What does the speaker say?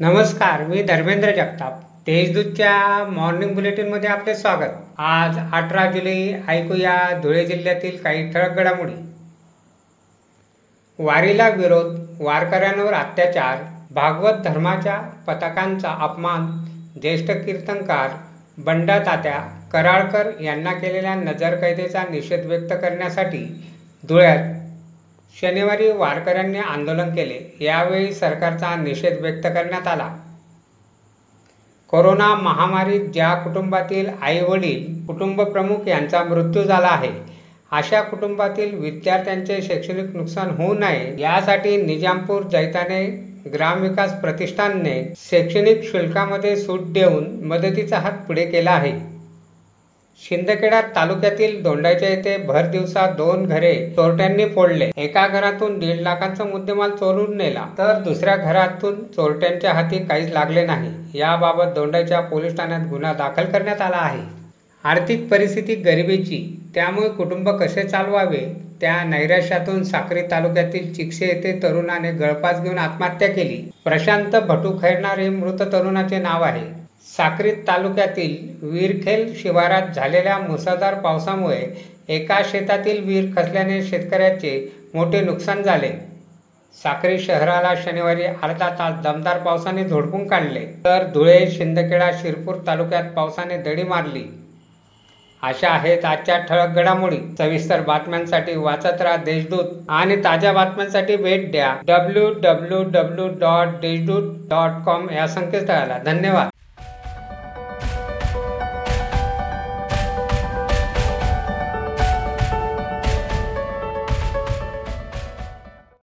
नमस्कार मी धर्मेंद्र जगताप. देशदूतच्या मॉर्निंग बुलेटिनमध्ये आपले स्वागत. आज अठरा जुलै ऐकूया धुळे जिल्ह्यातील काही ठळक घडामोडी. वारीला विरोध वारकऱ्यांवर अत्याचार भागवत धर्माच्या पथकांचा अपमान ज्येष्ठ कीर्तनकार बंडा तात्या कराळकर यांना केलेल्या नजरकैदेचा निषेध व्यक्त करण्यासाठी धुळ्यात शनिवारी वारकऱ्यांनी आंदोलन केले यावेळी सरकारचा निषेध व्यक्त करण्यात आला. कोरोना महामारीत ज्या कुटुंबातील आई वडील कुटुंबप्रमुख यांचा मृत्यू झाला आहे अशा कुटुंबातील विद्यार्थ्यांचे शैक्षणिक नुकसान होऊ नये यासाठी निजामपूर जैताने ग्रामविकास प्रतिष्ठानने शैक्षणिक शुल्कामध्ये सूट देऊन मदतीचा हात पुढे केला आहे. शिंदखेडा तालुक्यातील दोंडाच्या येथे भर दिवसा दोन घरे चोरट्यांनी फोडले. एका घरातून दीड लाखांचा मुद्देमाल चोरून नेला. तर दुसऱ्या घरातून चोरट्यांच्या हाती काहीच लागले नाही. याबाबत दोंडाच्या पोलीस ठाण्यात गुन्हा दाखल करण्यात आला आहे. आर्थिक परिस्थिती गरिबीची त्यामुळे कुटुंब कसे चालवावे? त्या नैराश्यातून साक्री तालुक्यातील चिकसे येथे तरुणाने गळपास घेऊन आत्महत्या केली. प्रशांत भटू खैरणार हे मृत तरुणाचे नाव आहे. साक्री तालुक्यातील वीरखेल शिवारात झालेल्या मुसळधार पावसामुळे एका शेतातील विहीर खचल्याने शेतकऱ्याचे मोठे नुकसान झाले. साक्री शहराला शनिवारी अर्धा तास दमदार पावसाने झोडपून काढले तर धुळे शिंदखेडा शिरपूर तालुक्यात पावसाने दडी मारली. अशा आहेत आजच्या ठळक घडामोडी. सविस्तर बातम्यांसाठी वाचत राहा देशदूत आणि ताज्या बातम्यांसाठी भेट द्या W W W dot Deshdoot dot com या संकेतस्थळाला. धन्यवाद.